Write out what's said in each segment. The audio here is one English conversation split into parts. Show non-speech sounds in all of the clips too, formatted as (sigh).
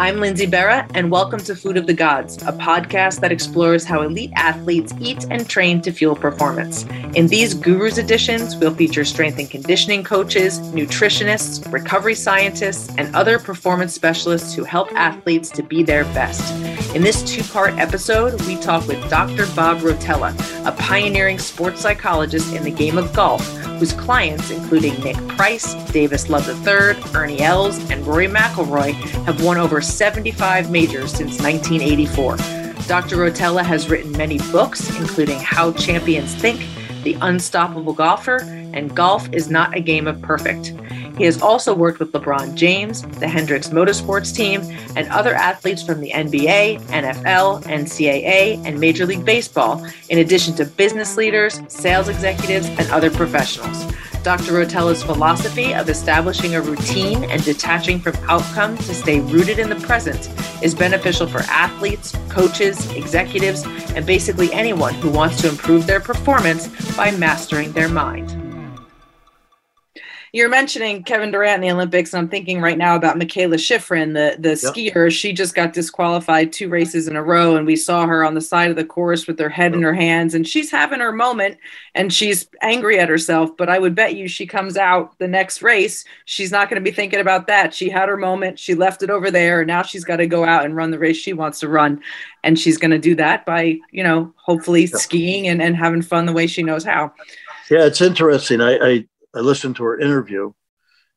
I'm Lindsay Berra, and welcome to Food of the Gods, a podcast that explores how elite athletes eat and train to fuel performance. In these Gurus editions, we'll feature strength and conditioning coaches, nutritionists, recovery scientists, and other performance specialists who help athletes to be their best. In this two part episode, we talk with Dr. Bob Rotella, a pioneering sports psychologist in the game of golf whose clients, including Nick Price, Davis Love III, Ernie Els, and Rory McIlroy, have won over 75 majors since 1984. Dr. Rotella has written many books, including How Champions Think, The Unstoppable Golfer, and Golf is Not a Game of Perfect. He has also worked with LeBron James, the Hendricks Motorsports team, and other athletes from the NBA, NFL, NCAA, and Major League Baseball, in addition to business leaders, sales executives, and other professionals. Dr. Rotella's philosophy of establishing a routine and detaching from outcome to stay rooted in the present is beneficial for athletes, coaches, executives, and basically anyone who wants to improve their performance by mastering their mind you're mentioning Kevin Durant in the Olympics, and I'm thinking right now about Mikaela Shiffrin, the the yep. skier. She just got disqualified two races in a row, and we saw her on the side of the course with her head yep. in her hands, and she's having her moment, and she's angry at herself. But I would bet you she comes out the next race, she's not going to be thinking about that. She had her moment, she left it over there, and now she's got to go out and run the race she wants to run, and she's going to do that by you know hopefully yep. skiing and and having fun the way she knows how. Yeah, it's interesting. I, I I listened to her interview,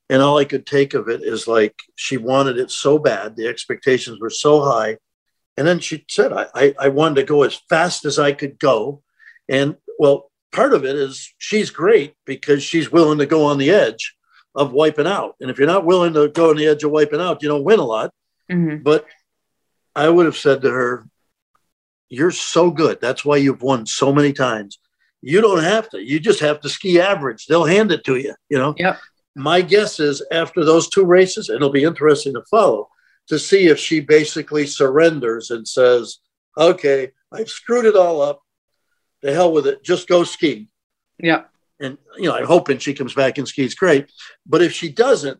and all I could take of it is like she wanted it so bad. The expectations were so high. And then she said, I, I, I wanted to go as fast as I could go. And well, part of it is she's great because she's willing to go on the edge of wiping out. And if you're not willing to go on the edge of wiping out, you don't win a lot. Mm-hmm. But I would have said to her, You're so good. That's why you've won so many times. You don't have to. You just have to ski average. They'll hand it to you. You know. Yep. My guess is after those two races, it'll be interesting to follow to see if she basically surrenders and says, "Okay, I've screwed it all up. The hell with it. Just go ski." Yeah. And you know, I'm hoping she comes back and skis great. But if she doesn't,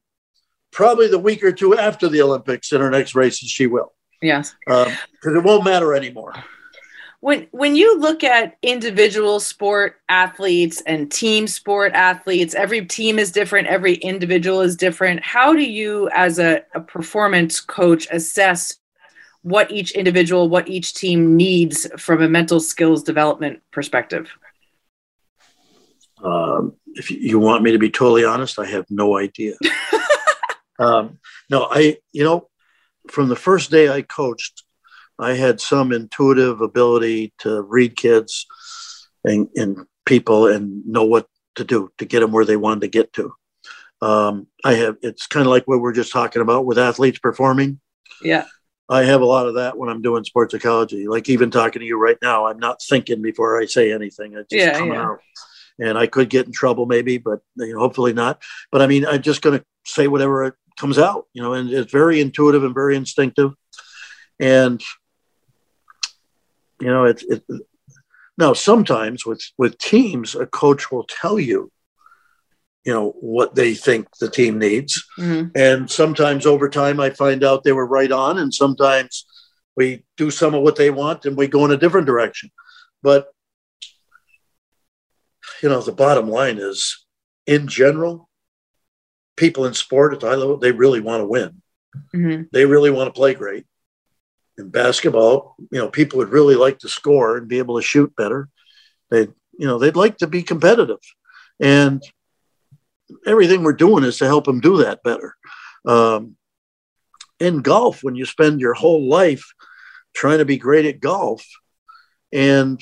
probably the week or two after the Olympics in her next races, she will. Yes. Because um, it won't matter anymore when when you look at individual sport athletes and team sport athletes every team is different every individual is different. How do you as a, a performance coach assess what each individual what each team needs from a mental skills development perspective? Um, if you want me to be totally honest i have no idea. (laughs) Um, no i you know from the first day i coached I had some intuitive ability to read kids and, and people and know what to do to get them where they wanted to get to. Um, I have, it's kind of like what we're just talking about with athletes performing. Yeah. I have a lot of that when I'm doing sports psychology. Like even talking to you right now, I'm not thinking before I say anything. It's just yeah, coming yeah. out. And I could get in trouble maybe, but you know, hopefully not. But I mean, I'm just going to say whatever comes out, you know, and it's very intuitive and very instinctive. And you know, it's it, now sometimes with with teams, a coach will tell you, you know, what they think the team needs, mm-hmm. and sometimes over time, I find out they were right on, and sometimes we do some of what they want and we go in a different direction. But you know, the bottom line is, in general, people in sport, at the high level they really want to win. Mm-hmm. They really want to play great in basketball, you know, people would really like to score and be able to shoot better. They, you know, they'd like to be competitive, and everything we're doing is to help them do that better. Um, in golf, when you spend your whole life trying to be great at golf, and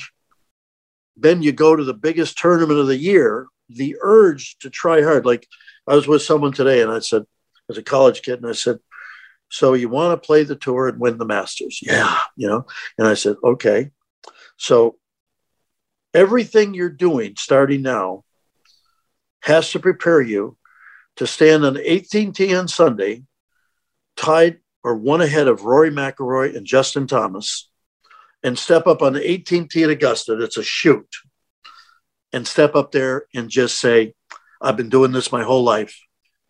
then you go to the biggest tournament of the year, the urge to try hard. Like I was with someone today, and I said, as a college kid, and I said, so you want to play the tour and win the Masters? Yeah, you know. And I said, okay. So everything you're doing starting now has to prepare you to stand on the 18th tee on Sunday, tied or one ahead of Rory McIlroy and Justin Thomas, and step up on the 18th tee at Augusta. That's a shoot, and step up there and just say, "I've been doing this my whole life.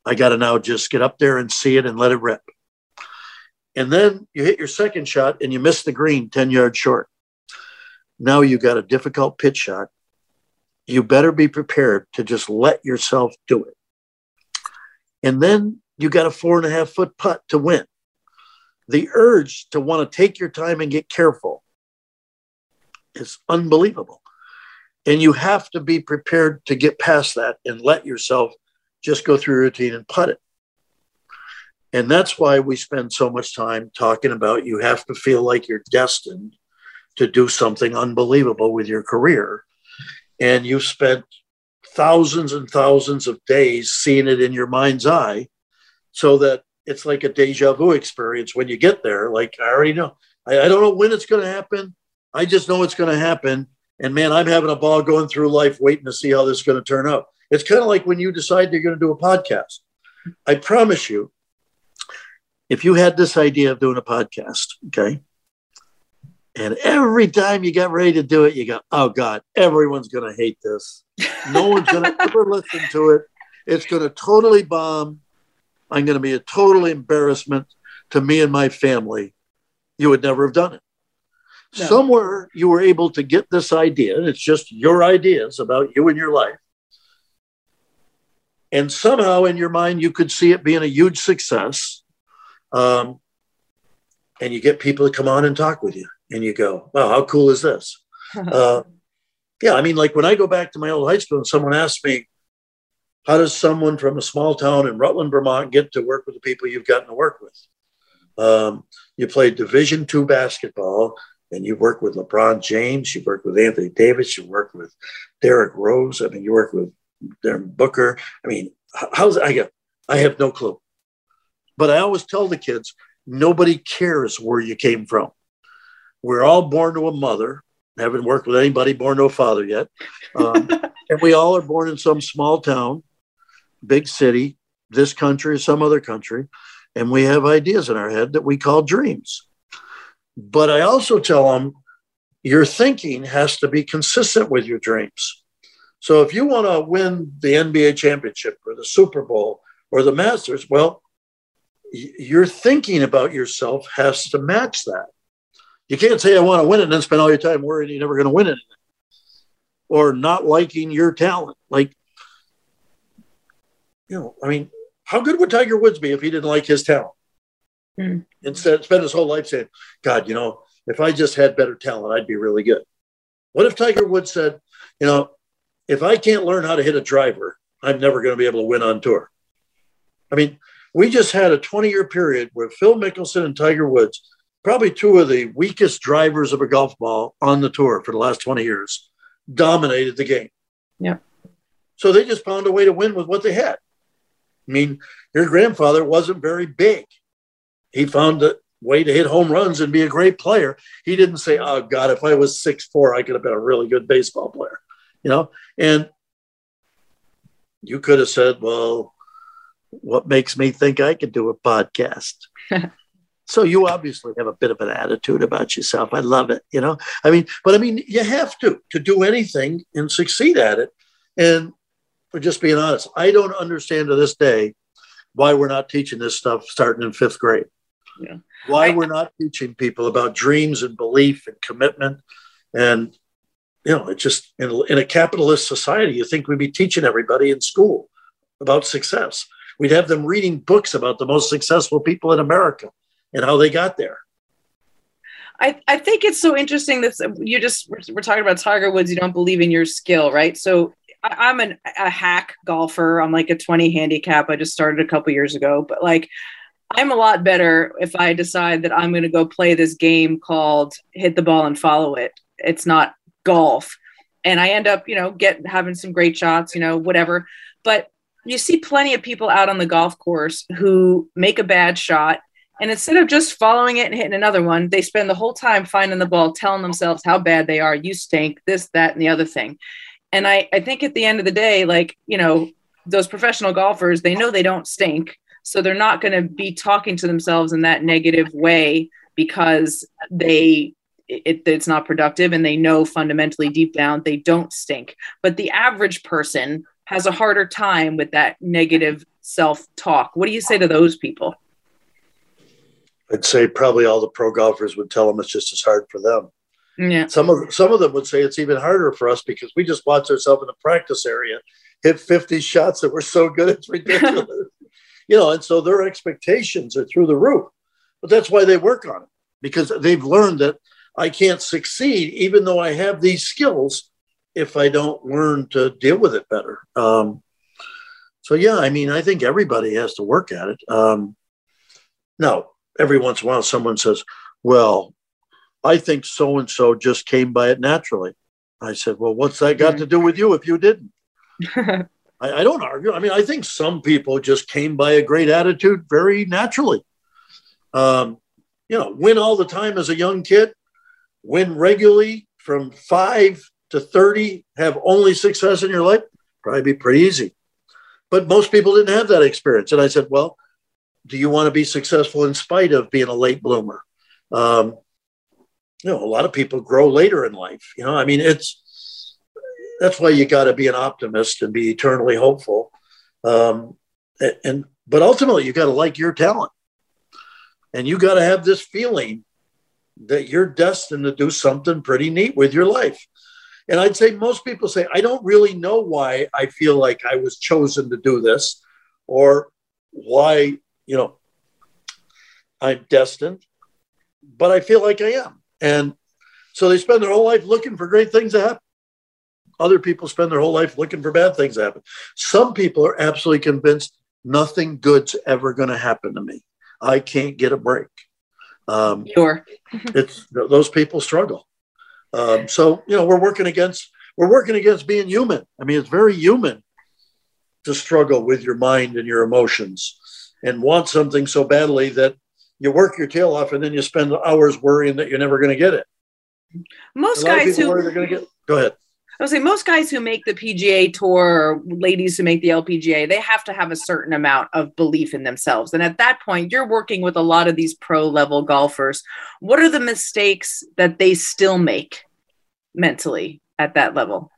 I got to now just get up there and see it and let it rip." And then you hit your second shot and you miss the green 10 yards short. Now you got a difficult pitch shot. You better be prepared to just let yourself do it. And then you got a four and a half foot putt to win. The urge to want to take your time and get careful is unbelievable. And you have to be prepared to get past that and let yourself just go through routine and putt it. And that's why we spend so much time talking about you have to feel like you're destined to do something unbelievable with your career. And you've spent thousands and thousands of days seeing it in your mind's eye so that it's like a deja vu experience when you get there. Like, I already know. I, I don't know when it's going to happen. I just know it's going to happen. And man, I'm having a ball going through life waiting to see how this is going to turn out. It's kind of like when you decide you're going to do a podcast. I promise you, if you had this idea of doing a podcast, okay, and every time you got ready to do it, you go, oh God, everyone's going to hate this. No one's going (laughs) to ever listen to it. It's going to totally bomb. I'm going to be a total embarrassment to me and my family. You would never have done it. No. Somewhere you were able to get this idea, and it's just your ideas about you and your life. And somehow in your mind, you could see it being a huge success. Um, and you get people to come on and talk with you and you go, wow, how cool is this? (laughs) uh, yeah, I mean, like when I go back to my old high school and someone asks me, how does someone from a small town in Rutland, Vermont get to work with the people you've gotten to work with? Um, you play Division two basketball and you work with LeBron James, you work with Anthony Davis, you work with Derrick Rose. I mean, you work with Devin Booker. I mean, how's I get? I have no clue. But I always tell the kids, nobody cares where you came from. We're all born to a mother. Haven't worked with anybody born to a father yet. Um, (laughs) and we all are born in some small town, big city, this country or some other country. And we have ideas in our head that we call dreams. But I also tell them your thinking has to be consistent with your dreams. So if you want to win the NBA championship or the Super Bowl or the Masters, well, your thinking about yourself has to match that. You can't say I want to win it and then spend all your time worrying you're never going to win it. or not liking your talent. Like, you know, I mean, how good would Tiger Woods be if he didn't like his talent? Mm. Instead, spend his whole life saying, God, you know, if I just had better talent, I'd be really good. What if Tiger Woods said, you know, if I can't learn how to hit a driver, I'm never going to be able to win on tour? I mean, we just had a 20 year period where Phil Mickelson and Tiger Woods probably two of the weakest drivers of a golf ball on the tour for the last 20 years, dominated the game. Yeah. So they just found a way to win with what they had. I mean, your grandfather wasn't very big. He found a way to hit home runs and be a great player. He didn't say, Oh God, if I was six four, I could have been a really good baseball player. You know? And you could have said, Well, what makes me think I could do a podcast? (laughs) So you obviously have a bit of an attitude about yourself. I love it, you know. I mean, but I mean, you have to to do anything and succeed at it. And for just being honest, I don't understand to this day why we're not teaching this stuff starting in fifth grade. Yeah. Why I, we're not teaching people about dreams and belief and commitment. And you know, it's just in, in a capitalist society, you think we'd be teaching everybody in school about success. We'd have them reading books about the most successful people in America and how they got there. I, I think it's so interesting that you just we're talking about Tiger Woods. You don't believe in your skill, right? So I, am an, a hack golfer. I'm like a 20 handicap. I just started a couple years ago, but like I'm a lot better if I decide that I'm going to go play this game called hit the ball and follow it. It's not golf, and I end up, you know, get having some great shots, you know, whatever. But you see plenty of people out on the golf course who make a bad shot and instead of just following it and hitting another one, they spend the whole time finding the ball, telling themselves how bad they are. You stink, this, that, and the other thing. And I, I think at the end of the day, like, you know, those professional golfers, they know they don't stink. So they're not going to be talking to themselves in that negative way because they it, it's not productive and they know fundamentally deep down they don't stink. But the average person has a harder time with that negative self talk. What do you say to those people? I'd say probably all the pro golfers would tell them it's just as hard for them. Yeah. Some of some of them would say it's even harder for us because we just watch ourselves in the practice area hit 50 shots that were so good it's ridiculous. (laughs) you know, and so their expectations are through the roof. But that's why they work on it because they've learned that I can't succeed even though I have these skills if I don't learn to deal with it better. Um, so yeah, I mean, I think everybody has to work at it. Um, now, every once in a while, someone says, "Well, I think so and so just came by it naturally." I said, "Well, what's that got to do with you if you didn't?" (laughs) I, I, don't argue. I mean, I think some people just came by a great attitude very naturally. Um, you know, win all the time as a young kid, win regularly from five to 30, have only success in your life, probably be pretty easy. But most people didn't have that experience. And I said, well, do you want to be successful in spite of being a late bloomer? Um, you know, a lot of people grow later in life. You know, I mean, it's that's why you got to be an optimist and be eternally hopeful. Um, and, and but ultimately, you got to like your talent, and you got to have this feeling that you're destined to do something pretty neat with your life. And I'd say most people say, I don't really know why I feel like I was chosen to do this or why, you know, I'm destined, but I feel like I am. And so they spend their whole life looking for great things to happen. Other people spend their whole life looking for bad things to happen. Some people are absolutely convinced nothing good's ever going to happen to me. I can't get a break. Um, sure. it's those people struggle. Um, so you know we're working against we're working against being human. I mean, it's very human to struggle with your mind and your emotions and want something so badly that you work your tail off and then you spend hours worrying that you're never going to get it. Most guys who they're going to get. Go ahead. I would say most guys who make the PGA tour, ladies who make the LPGA, they have to have a certain amount of belief in themselves. And at that point, you're working with a lot of these pro level golfers. What are the mistakes that they still make mentally at that level?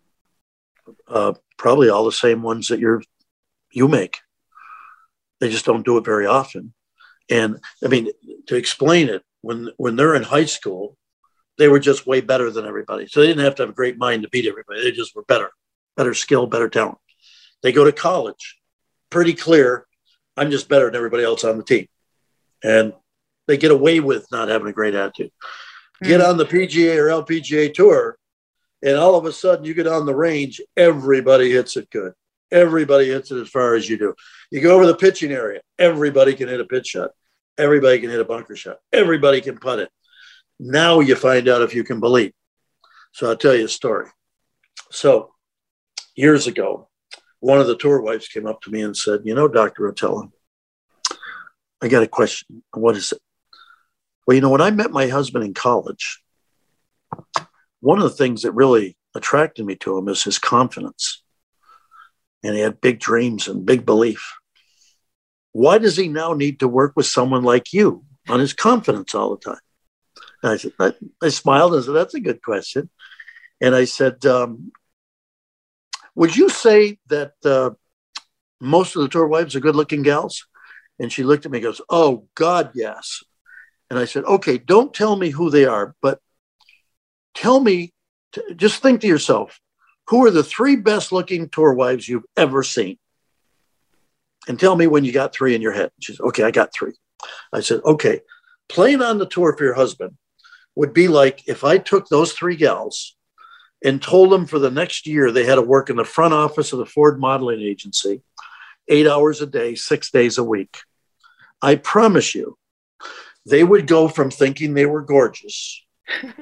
Uh, probably all the same ones that you're you make. They just don't do it very often. And I mean, to explain it, when when they're in high school, they were just way better than everybody. So they didn't have to have a great mind to beat everybody. They just were better, better skill, better talent. They go to college, pretty clear. I'm just better than everybody else on the team. And they get away with not having a great attitude. Mm-hmm. Get on the PGA or LPGA tour, and all of a sudden you get on the range, everybody hits it good. Everybody hits it as far as you do. You go over the pitching area, everybody can hit a pitch shot. Everybody can hit a bunker shot. Everybody can putt it. Now you find out if you can believe. So I'll tell you a story. So years ago, one of the tour wives came up to me and said, You know, Dr. Rotella, I got a question. What is it? Well, you know, when I met my husband in college, one of the things that really attracted me to him is his confidence. And he had big dreams and big belief. Why does he now need to work with someone like you on his confidence all the time? I said, I, I, smiled and said, that's a good question. And I said, um, would you say that uh, most of the tour wives are good looking gals? And she looked at me and goes, oh, God, yes. And I said, okay, don't tell me who they are, but tell me, to, just think to yourself, who are the three best looking tour wives you've ever seen? And tell me when you got three in your head. She said, okay, I got three. I said, okay, playing on the tour for your husband, would be like if I took those three gals and told them for the next year they had to work in the front office of the Ford Modeling Agency, eight hours a day, six days a week. I promise you, they would go from thinking they were gorgeous, (laughs)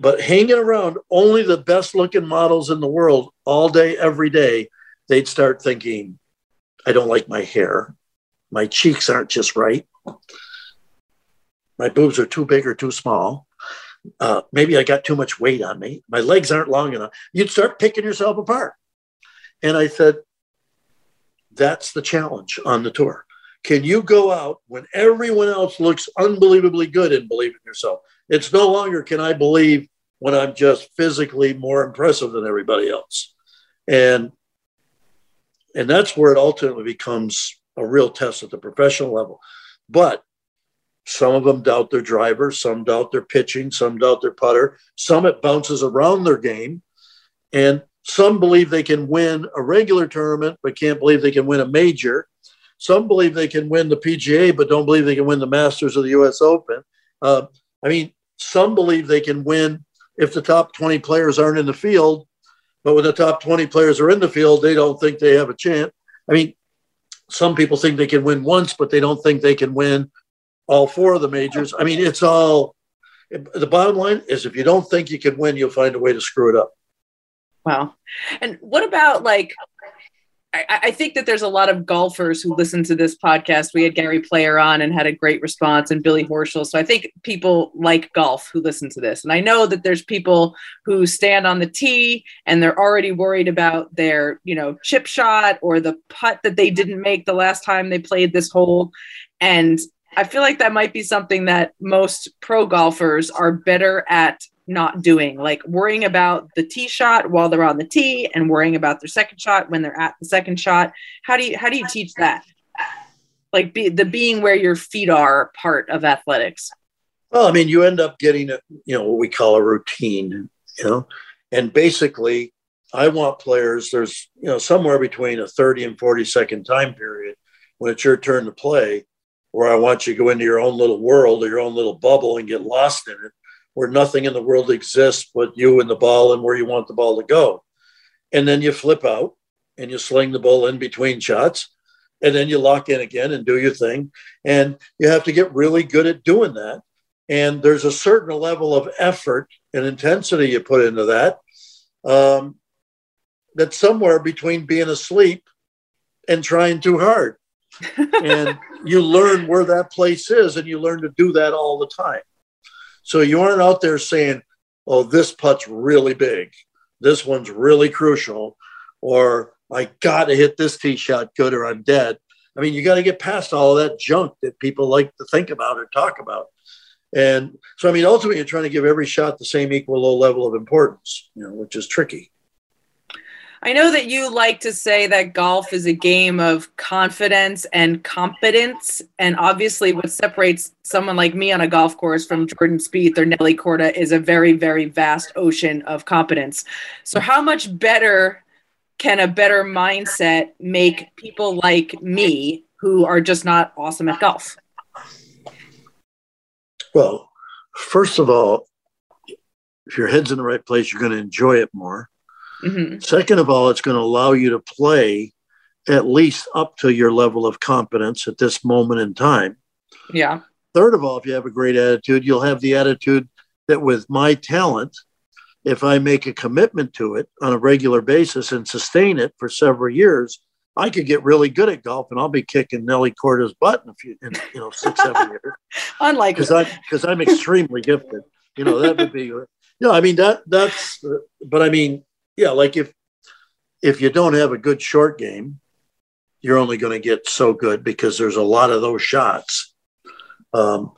but hanging around only the best looking models in the world all day, every day, they'd start thinking, I don't like my hair. My cheeks aren't just right my boobs are too big or too small. Uh, maybe I got too much weight on me. My legs aren't long enough. You'd start picking yourself apart. And I said, that's the challenge on the tour. Can you go out when everyone else looks unbelievably good and believe in yourself? It's no longer can I believe when I'm just physically more impressive than everybody else. And and that's where it ultimately becomes a real test at the professional level. But Some of them doubt their driver, some doubt their pitching, some doubt their putter, some it bounces around their game. And some believe they can win a regular tournament, but can't believe they can win a major. Some believe they can win the PGA, but don't believe they can win the Masters of the US Open. Uh, I mean, some believe they can win if the top 20 players aren't in the field, but when the top 20 players are in the field, they don't think they have a chance. I mean, some people think they can win once, but they don't think they can win all four of the majors. I mean, it's all the bottom line is if you don't think you can win, you'll find a way to screw it up. Wow. And what about like I, think that there's a lot of golfers who listen to this podcast. We had Gary Player on and had a great response, and Billy Horschel. So I think people like golf who listen to this. And I know that there's people who stand on the tee and they're already worried about their, you know, chip shot or the putt that they didn't make the last time they played this hole. And I feel like that might be something that most pro golfers are better at not doing, like worrying about the tee shot while they're on the tee and worrying about their second shot when they're at the second shot. How do you how do you teach that? Like be, the being where your feet are part of athletics. Well, I mean, you end up getting a, you know what we call a routine, you know, and basically, I want players. There's you know somewhere between a 30 and 40 second time period when it's your turn to play, where I want you to go into your own little world or your own little bubble and get lost in it where nothing in the world exists but you and the ball and where you want the ball to go. And then you flip out and you sling the ball in between shots and then you lock in again and do your thing. And you have to get really good at doing that. And there's a certain level of effort and intensity you put into that. Um, that's somewhere between being asleep and trying too hard. And (laughs) you learn where that place is and you learn to do that all the time. So you aren't out there saying, oh, this putt's really big. This one's really crucial. Or I got to hit this tee shot good or I'm dead. I mean, you got to get past all that junk that people like to think about or talk about. And so, I mean, ultimately, you're trying to give every shot the same equal low level of importance, you know, which is tricky. I know that you like to say that golf is a game of confidence and competence. And obviously, what separates someone like me on a golf course from Jordan Spieth or Nelly Korda is a very, very vast ocean of competence. So, how much better can a better mindset make people like me who are just not awesome at golf? Well, first of all, if your head's in the right place, you're going to enjoy it more. Mm-hmm. Second of all, it's going to allow you to play at least up to your level of competence at this moment in time. Yeah. Third of all, if you have a great attitude, you'll have the attitude that with my talent, if I make a commitment to it on a regular basis and sustain it for several years, I could get really good at golf, and I'll be kicking Nelly Korda's butt in a few, in, you know, six, seven (laughs) years. Unlike because I'm because I'm extremely gifted. You know, that would be. You know, I mean that that's. But I mean, yeah, like if if you don't have a good short game, you're only going to get so good because there's a lot of those shots. Um,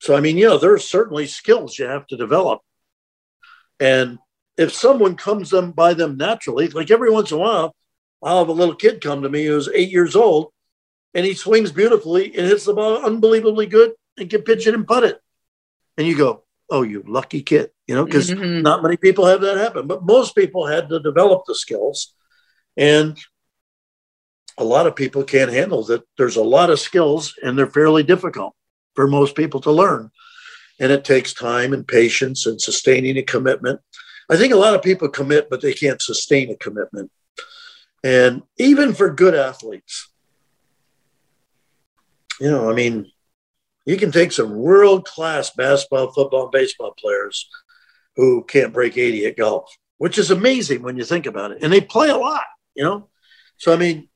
so I mean, know, there's certainly skills you have to develop, and if someone comes them by them naturally, like every once in a while, I'll have a little kid come to me who's eight years old, and he swings beautifully and hits the ball unbelievably good and can pitch it and putt it, and you go, oh, you lucky kid, you know, because mm-hmm. not many people have that happen. But most people had to develop the skills. And a lot of people can't handle that. There's a lot of skills and they're fairly difficult for most people to learn. And it takes time and patience and sustaining a commitment. I think a lot of people commit, but they can't sustain a commitment. And even for good athletes, you know, I mean, you can take some world class basketball, football, and baseball players who can't break 80 at golf, which is amazing when you think about it. And they play a lot, you know? So, I mean,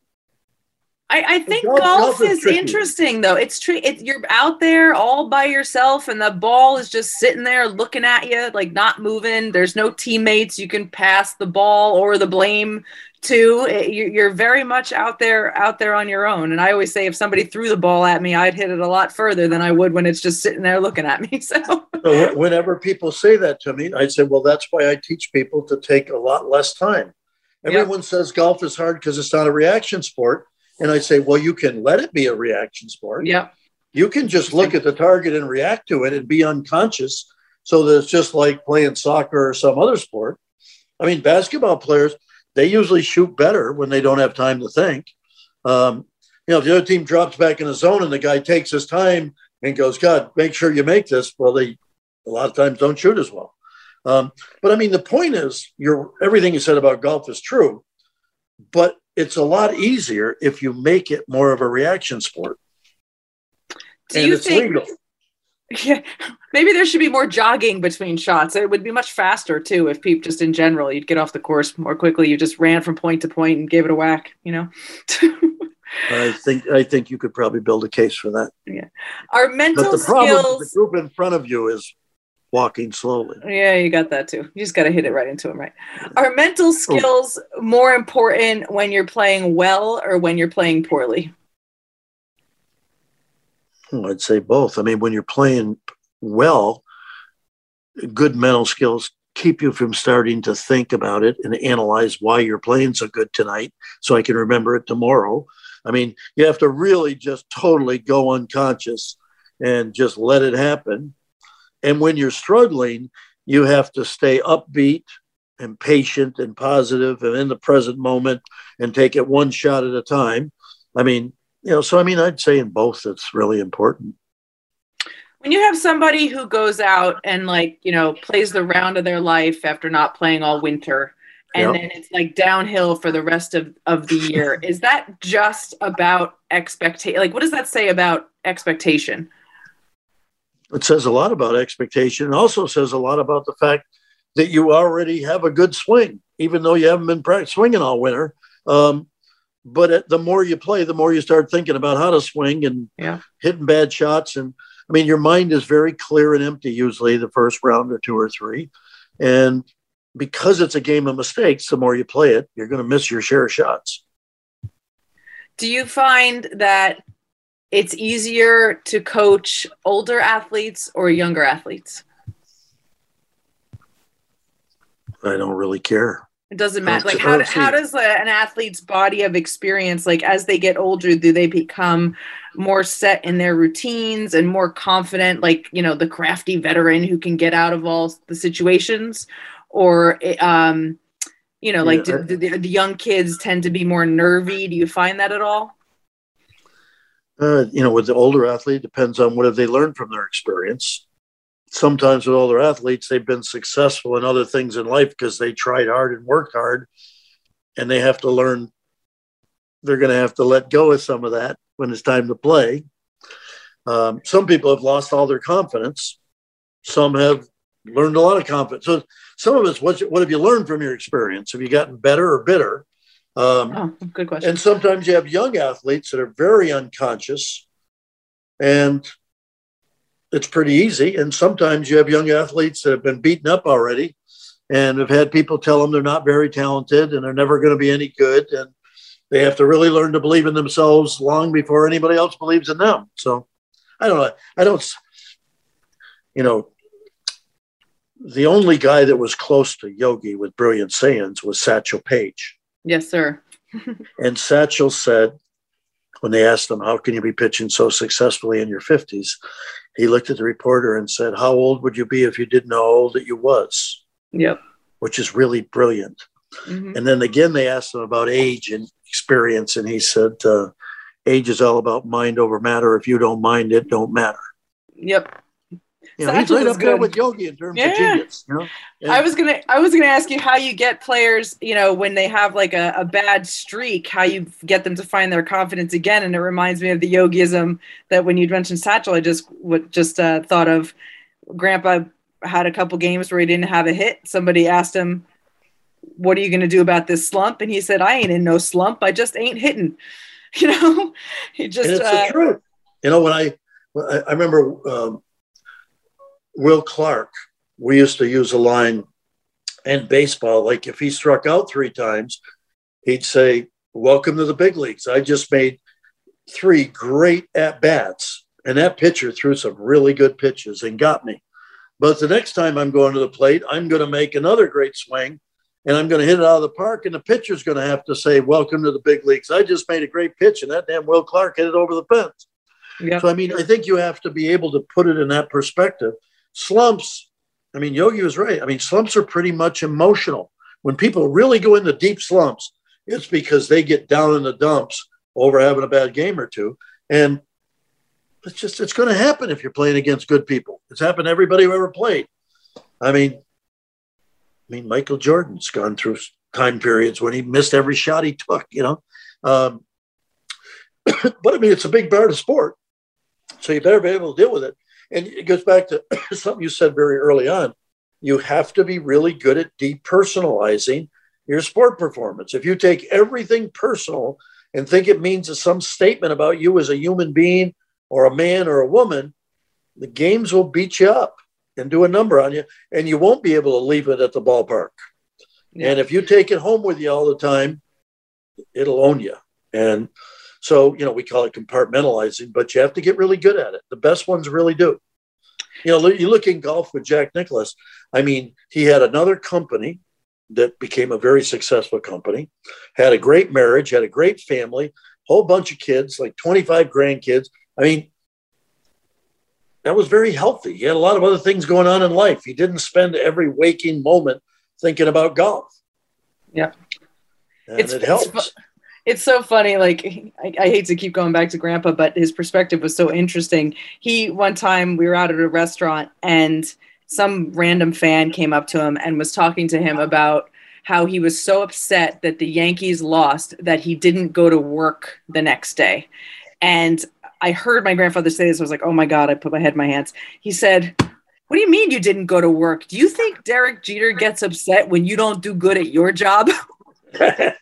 I, I think golf, golf, golf is, interesting though. It's true. It, you're out there all by yourself, and the ball is just sitting there looking at you, like not moving. There's no teammates you can pass the ball or the blame too. Eh, you're very much out there, out there on your own. And I always say, if somebody threw the ball at me, I'd hit it a lot further than I would when it's just sitting there looking at me. (laughs) So, so whenever people say that to me, I say, well, that's why I teach people to take a lot less time. Everyone yep. says golf is hard because it's not a reaction sport. And I say, well, you can let it be a reaction sport. Yeah. You can just look at the target and react to it and be unconscious. So that it's just like playing soccer or some other sport. I mean, basketball players, they usually shoot better when they don't have time to think. Um, you know, if the other team drops back in the zone and the guy takes his time and goes, God, make sure you make this. Well, they a lot of times don't shoot as well. Um, but I mean, the point is, you're everything you said about golf is true, but it's a lot easier if you make it more of a reaction sport. Do and you think? Legal. Yeah, maybe there should be more jogging between shots. It would be much faster too if people just in general you'd get off the course more quickly. You just ran from point to point and gave it a whack. You know. I think I think you could probably build a case for that. Yeah, our mental but the problem, skills. The group in front of you is walking slowly. Yeah, you got that too. You just got to hit it right into them, right? Are mental oh. skills more important when you're playing well or when you're playing poorly? Well, I'd say both. I mean, when you're playing well, good mental skills keep you from starting to think about it and analyze why you're playing so good tonight so I can remember it tomorrow. I mean, you have to really just totally go unconscious and just let it happen and when you're struggling, you have to stay upbeat and patient and positive and in the present moment and take it one shot at a time. I mean, you know, so I mean, I'd say in both, it's really important. When you have somebody who goes out and, like, you know, plays the round of their life after not playing all winter, and yep. then it's like downhill for the rest of, of the year, (laughs) is that just about expectation? Like, what does that say about expectation? it says a lot about expectation and also says a lot about the fact that you already have a good swing, even though you haven't been swinging all winter. Um, but the more you play, the more you start thinking about how to swing and yeah. hitting bad shots. And I mean, your mind is very clear and empty usually the first round or two or three. And because it's a game of mistakes, the more you play it, you're going to miss your share of shots. Do you find that it's easier to coach older athletes or younger athletes? I don't really care. It doesn't matter. Like how, how does an athlete's body of experience, like as they get older, do they become more set in their routines and more confident, like, you know, the crafty veteran who can get out of all the situations? Or, um, you know, like yeah, do, do the young kids tend to be more nervy? Do you find that at all? Uh, you know, with the older athlete, depends on what have they learned from their experience. Sometimes with older athletes, they've been successful in other things in life because they tried hard and worked hard, and they have to learn. They're going to have to let go of some of that when it's time to play. Um, some people have lost all their confidence. Some have learned a lot of confidence. So some of it's what, what have you learned from your experience? Have you gotten better or bitter? Um, oh, good question. And sometimes you have young athletes that are very unconscious, and it's pretty easy. And sometimes you have young athletes that have been beaten up already and have had people tell them they're not very talented and they're never going to be any good. And they have to really learn to believe in themselves long before anybody else believes in them. So I don't know. I don't, you know, the only guy that was close to Yogi with brilliant sayings was Satchel Paige. Yes, sir. (laughs) and Satchel said, when they asked him, How can you be pitching so successfully in your 50s? He looked at the reporter and said, How old would you be if you didn't know how old that you was? Yep. Which is really brilliant. Mm-hmm. And then again, they asked him about age and experience, and he said, uh, Age is all about mind over matter. If you don't mind it, don't matter. Yep. You know, he's right up good. there with Yogi in terms yeah. of genius. You know? yeah. I was gonna I was gonna ask you how you get players, you know, when they have like a, a bad streak, how you get them to find their confidence again. And it reminds me of the yogism that when you mentioned Satchel, I just what just uh, thought of Grandpa had a couple games where he didn't have a hit. Somebody asked him, What are you gonna do about this slump? And he said, I ain't in no slump. I just ain't hitting. (laughs) You know, he just and it's uh, the truth. You know, when I I remember um, Will Clark, we used to use a line in baseball, like if he struck out three times, he'd say, Welcome to the big leagues. I just made three great at bats. And that pitcher threw some really good pitches and got me. But the next time I'm going to the plate, I'm going to make another great swing and I'm going to hit it out of the park. And the pitcher's going to have to say, Welcome to the big leagues. I just made a great pitch. And that damn Will Clark hit it over the fence. Yep. So, I mean, I think you have to be able to put it in that perspective. Slumps, I mean, Yogi was right. I mean, slumps are pretty much emotional. When people really go into deep slumps, it's because they get down in the dumps over having a bad game or two. And it's just, it's going to happen if you're playing against good people. It's happened to everybody who ever played. I mean, I mean, Michael Jordan's gone through time periods when he missed every shot he took, you know. Um, (coughs) but I mean, it's a big part of sport. So you better be able to deal with it. And it goes back to (clears throat) something you said very early on. You have to be really good at depersonalizing your sport performance. If you take everything personal and think it means some statement about you as a human being or a man or a woman, the games will beat you up and do a number on you, and you won't be able to leave it at the ballpark. Yeah. And if you take it home with you all the time, it'll own you. And so, you know, we call it compartmentalizing, but you have to get really good at it. The best ones really do. You know, you look in golf with Jack Nicklaus. I mean, he had another company that became a very successful company, had a great marriage, had a great family, whole bunch of kids, like 25 grandkids. I mean, that was very healthy. He had a lot of other things going on in life. He didn't spend every waking moment thinking about golf. Yeah. And it's, it helps. It's, it's so funny. Like, I, I, hate to keep going back to grandpa, but his perspective was so interesting. He, one time, we were out at a restaurant and some random fan came up to him and was talking to him about how he was so upset that the Yankees lost that he didn't go to work the next day. And I heard my grandfather say this. I was like, oh my God, I put my head in my hands. He said, What do you mean you didn't go to work? Do you think Derek Jeter gets upset when you don't do good at your job? (laughs) I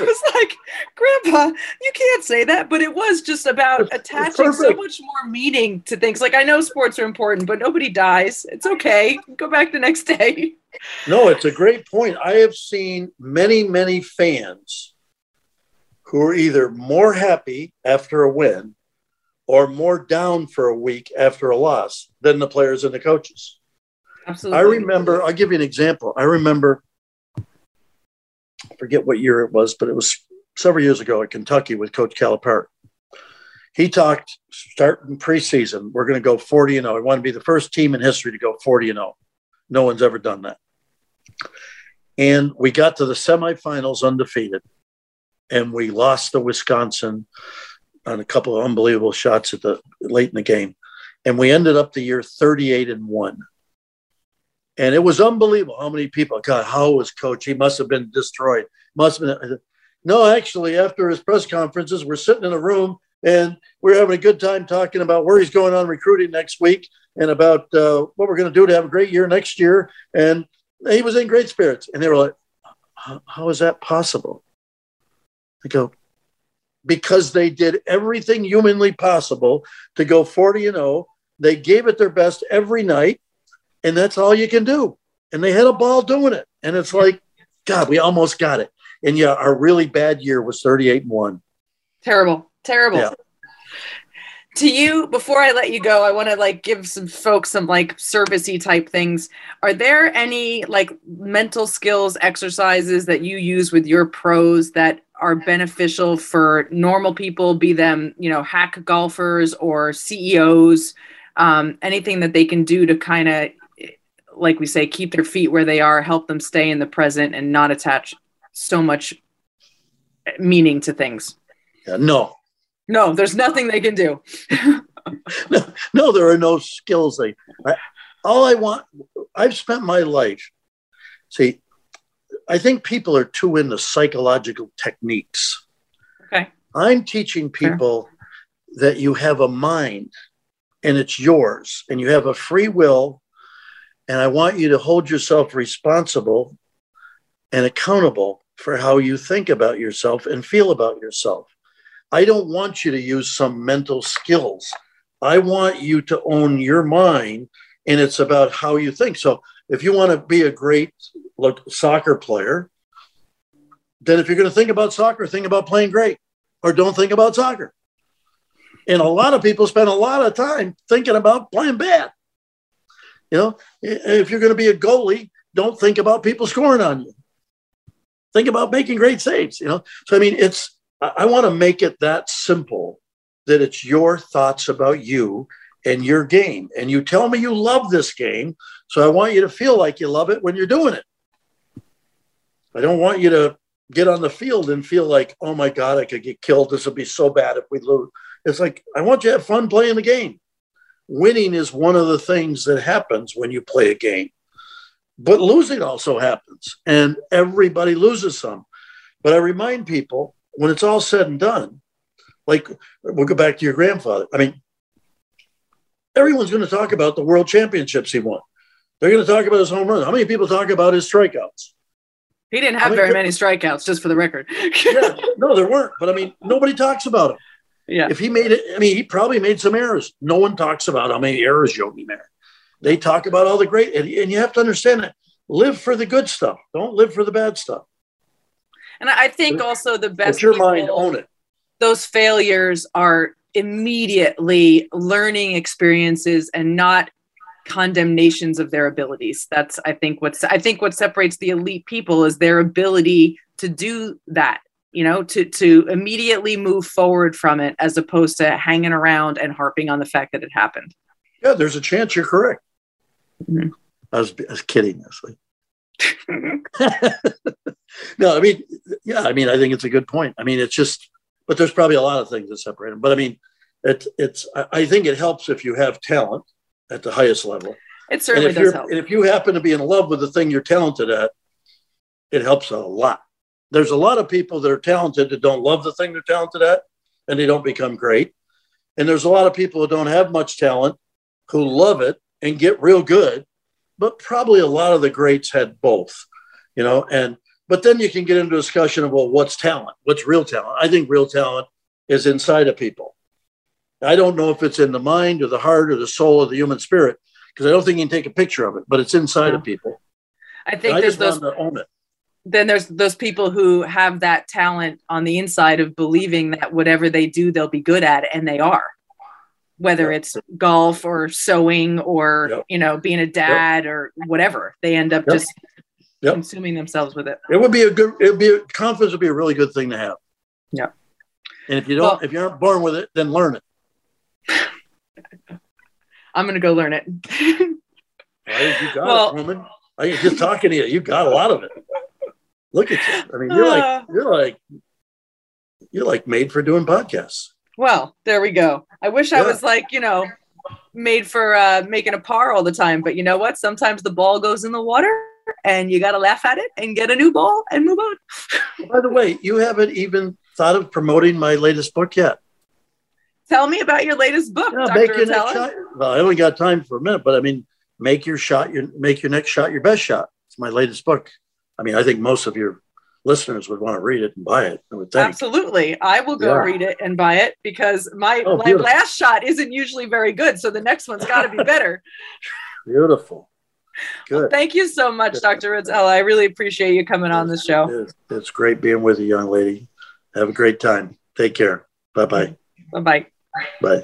was like, Grandpa, you can't say that. But it was just about attaching so much more meaning to things. Like, I know sports are important, but nobody dies. It's okay. Go back the next day. No, it's a great point. I have seen many, many fans who are either more happy after a win or more down for a week after a loss than the players and the coaches. Absolutely. I remember, I'll give you an example. I remember, I forget what year it was, but it was several years ago at Kentucky with Coach Calipari. He talked starting preseason, we're going to go 40 and 0. We want to be the first team in history to go 40 and 0. No one's ever done that. And we got to the semifinals undefeated, and we lost to Wisconsin on a couple of unbelievable shots at the late in the game, and we ended up the year 38 and one. And it was unbelievable how many people. God, how was coach? He must have been destroyed. Must have been. No, actually, after his press conferences, we're sitting in a room and we're having a good time talking about where he's going on recruiting next week and about uh, what we're going to do to have a great year next year. And he was in great spirits. And they were like, "How is that possible?" I go, because they did everything humanly possible to go 40 and 0. They gave it their best every night, and that's all you can do. And they had a ball doing it. And it's like, God, we almost got it. And yeah, our really bad year was 38 and 1. Terrible. Terrible. Yeah to you before i let you go i want to like give some folks some like servicey type things are there any like mental skills exercises that you use with your pros that are beneficial for normal people be them you know hack golfers or ceos um, anything that they can do to kind of like we say keep their feet where they are help them stay in the present and not attach so much meaning to things yeah, no no, there's nothing they can do. (laughs) no, no, there are no skills. They, I, all I want, I've spent my life. See, I think people are too into psychological techniques. Okay. I'm teaching people sure. that you have a mind and it's yours and you have a free will. And I want you to hold yourself responsible and accountable for how you think about yourself and feel about yourself. I don't want you to use some mental skills. I want you to own your mind, and it's about how you think. So, if you want to be a great soccer player, then if you're going to think about soccer, think about playing great, or don't think about soccer. And a lot of people spend a lot of time thinking about playing bad. You know, if you're going to be a goalie, don't think about people scoring on you. Think about making great saves. You know, so I mean, it's I, want to make it that simple that it's your thoughts about you and your game. And you tell me you love this game. So I want you to feel like you love it when you're doing it. I don't want you to get on the field and feel like, oh my God, I could get killed. This would be so bad if we lose. It's like, I want you to have fun playing the game. Winning is one of the things that happens when you play a game, but losing also happens, and everybody loses some. But I remind people when it's all said and done, like we'll go back to your grandfather. I mean, everyone's going to talk about the world championships he won. They're going to talk about his home runs. How many people talk about his strikeouts? He didn't have very many strikeouts, just for the record. yeah, no, there weren't. But I mean, nobody talks about him. Yeah. If he made it, I mean, he probably made some errors. No one talks about how many errors Yogi made. They talk about all the great, and, and you have to understand that. Live for the good stuff. Don't live for the bad stuff. And I think also the best. Your people, mind, own it. Those failures are immediately learning experiences and not condemnations of their abilities. That's I think what's I think what separates the elite people is their ability to do that. You know, to to immediately move forward from it as opposed to hanging around and harping on the fact that it happened. Yeah, there's a chance you're correct. Mm-hmm. I was I was kidding, Leslie. (laughs) no, I mean, yeah, I mean, I think it's a good point. I mean, it's just, but there's probably a lot of things that separate them. But I mean, it, it's, I think it helps if you have talent at the highest level. It certainly does help. And if you happen to be in love with the thing you're talented at, it helps a lot. There's a lot of people that are talented that don't love the thing they're talented at and they don't become great. And there's a lot of people who don't have much talent who love it and get real good, but probably a lot of the greats had both, you know, and but then you can get into a discussion of well, what's talent? What's real talent? I think real talent is inside of people. I don't know if it's in the mind or the heart or the soul or the human spirit because I don't think you can take a picture of it, but it's inside yeah. of people. I think there's those. Then there's those people who have that talent on the inside of believing that whatever they do, they'll be good at, and they are. Whether yep. it's golf or sewing or yep. you know being a dad yep. or whatever, they end up just consuming themselves with it. It would be a good. It would be a, confidence would be a really good thing to have. Yeah. And if you don't, well, if you aren't born with it, then learn it. (laughs) I'm gonna go learn it. well, you got well, it, woman. I just talking to you. You got a lot of it. Look at you. I mean, you're like uh. you're like you're like made for doing podcasts. Well, there we go. I wish yeah. I was like you know made for uh, making a par all the time, but you know what? Sometimes the ball goes in the water, and you got to laugh at it and get a new ball and move on. (laughs) By the way, you haven't even thought of promoting my latest book yet. Tell me about your latest book, yeah, Dr. Make shot. Well, I only got time for a minute, but I mean, make your shot, your make your next shot your best shot. It's my latest book. I mean, I think most of your listeners would want to read it and buy it. I would think. Absolutely, I will go yeah. read it and buy it because my oh, my last shot isn't usually very good, so the next one's got to be better. (laughs) beautiful. Good. Well, thank you so much, Good. Dr. Rotella. I really appreciate you coming on the show. It's, it's great being with you, young lady. Have a great time. Take care. Bye bye. Bye bye. Bye.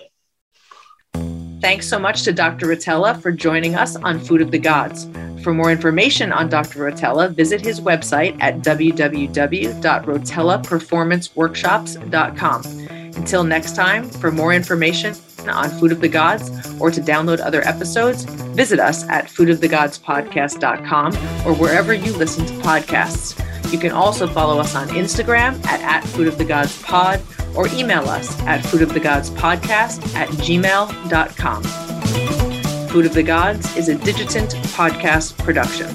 Thanks so much to Dr. Rotella for joining us on Food of the Gods. For more information on Dr. Rotella, visit his website at www.rotellaperformanceworkshops.com. Until next time, for more information on Food of the Gods or to download other episodes, visit us at foodofthegodspodcast.com or wherever you listen to podcasts. You can also follow us on Instagram at, at Food of the Gods Pod or email us at foodofthegodspodcast at gmail.com. Food of the Gods is a Digitant podcast production.